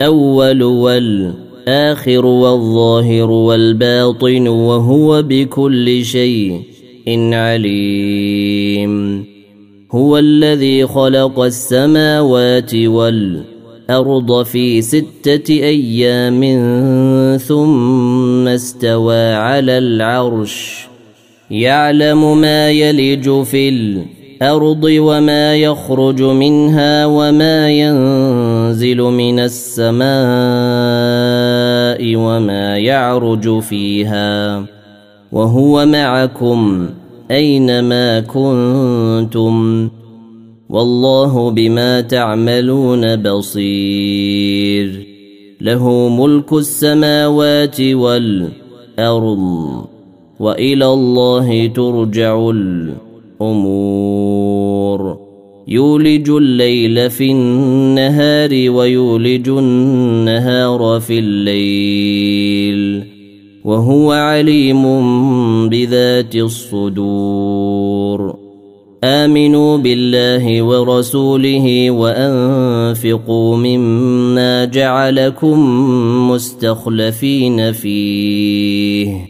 الأول والآخر والظاهر والباطن وهو بكل شيء عليم. هو الذي خلق السماوات والأرض في ستة أيام ثم استوى على العرش. يعلم ما يلج في الأرض الأرض وما يخرج منها وما ينزل من السماء وما يعرج فيها وهو معكم أينما كنتم والله بما تعملون بصير له ملك السماوات والأرض وإلى الله ترجع الأرض الأمور. يولج الليل في النهار ويولج النهار في الليل. وهو عليم بذات الصدور. آمنوا بالله ورسوله وأنفقوا مما جعلكم مستخلفين فيه.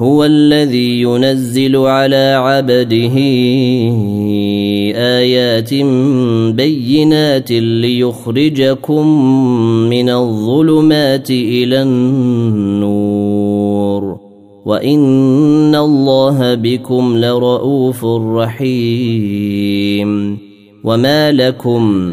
هو الذي ينزل على عبده آيات بينات ليخرجكم من الظلمات إلى النور. وإن الله بكم لرءوف رحيم. وما لكم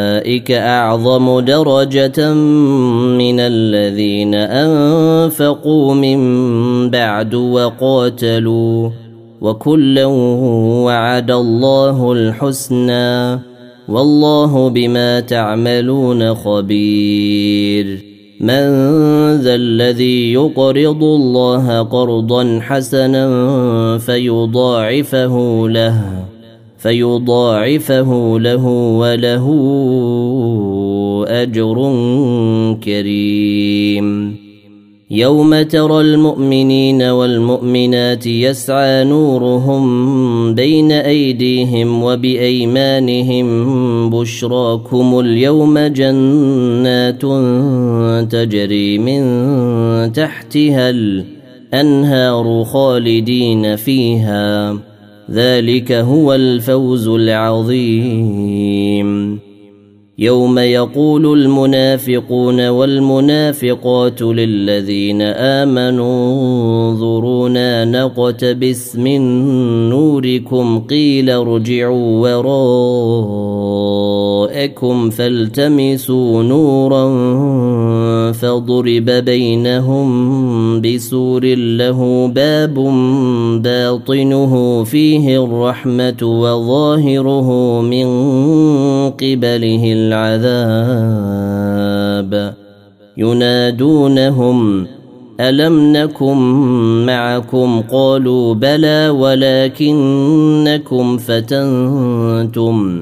أعظم درجة من الذين أنفقوا من بعد وقاتلوا وكلا وعد الله الحسنى والله بما تعملون خبير من ذا الذي يقرض الله قرضا حسنا فيضاعفه له فيضاعفه له وله أجر كريم. يوم ترى المؤمنين والمؤمنات يسعى نورهم بين أيديهم وبأيمانهم بشراكم اليوم جنات تجري من تحتها الأنهار خالدين فيها. ذلك هو الفوز العظيم. يوم يقول المنافقون والمنافقات للذين آمنوا انظرونا نقتبس من نوركم قيل ارجعوا وراءكم فالتمسوا نورا فضرب بينهم بسور له باب باطنه فيه الرحمة وظاهره من قبله العذاب. ينادونهم ألم نكن معكم؟ قالوا بلى ولكنكم فتنتم.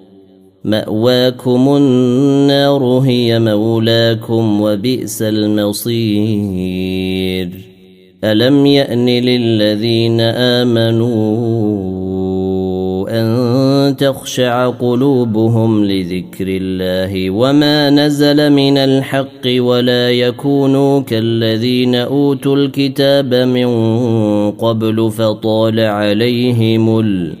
مأواكم النار هي مولاكم وبئس المصير. ألم يأن للذين آمنوا أن تخشع قلوبهم لذكر الله وما نزل من الحق ولا يكونوا كالذين أوتوا الكتاب من قبل فطال عليهم الأمر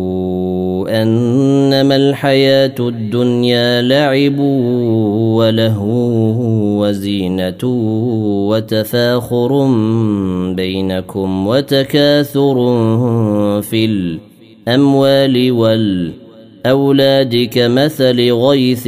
أنما الحياة الدنيا لعب وله وزينة وتفاخر بينكم وتكاثر في الأموال والأولاد كمثل غيث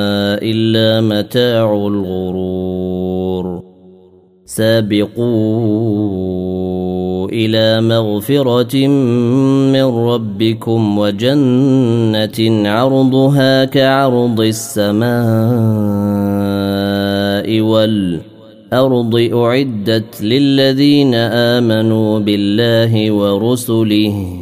الا متاع الغرور سابقوا إلى مغفره من ربكم وجنه عرضها كعرض السماء والارض اعدت للذين امنوا بالله ورسله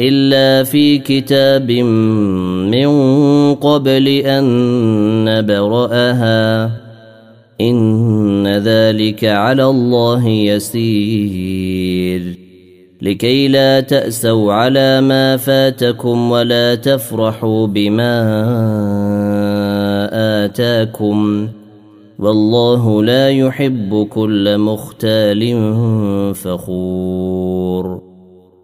إلا في كتاب من قبل أن نبرأها. إن ذلك على الله يسير. لكي لا تأسوا على ما فاتكم ولا تفرحوا بما آتاكم. والله لا يحب كل مختال فخور.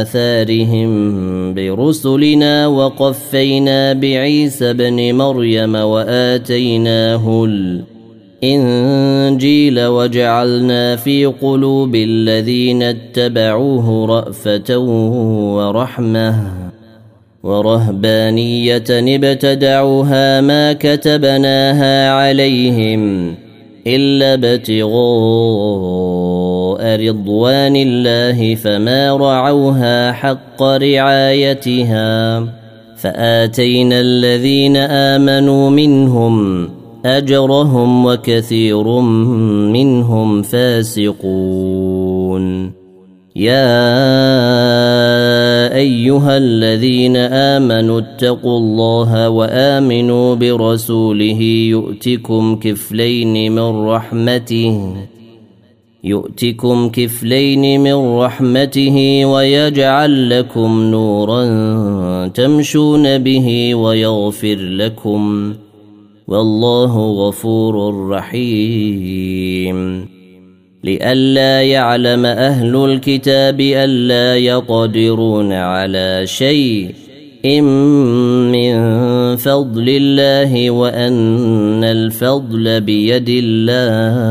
آثارهم برسلنا وقفينا بعيسى ابن مريم وآتيناه الإنجيل وجعلنا في قلوب الذين اتبعوه رأفة ورحمة ورهبانية ابتدعوها ما كتبناها عليهم إلا ابتغاء رضوان الله فما رعوها حق رعايتها فآتينا الذين آمنوا منهم أجرهم وكثير منهم فاسقون. يا أيها الذين آمنوا اتقوا الله وآمنوا برسوله يؤتكم كفلين من رحمته يؤتكم كفلين من رحمته ويجعل لكم نورا تمشون به ويغفر لكم والله غفور رحيم. لئلا يعلم أهل الكتاب ألا يقدرون على شيء من فضل الله وأن الفضل بيد الله.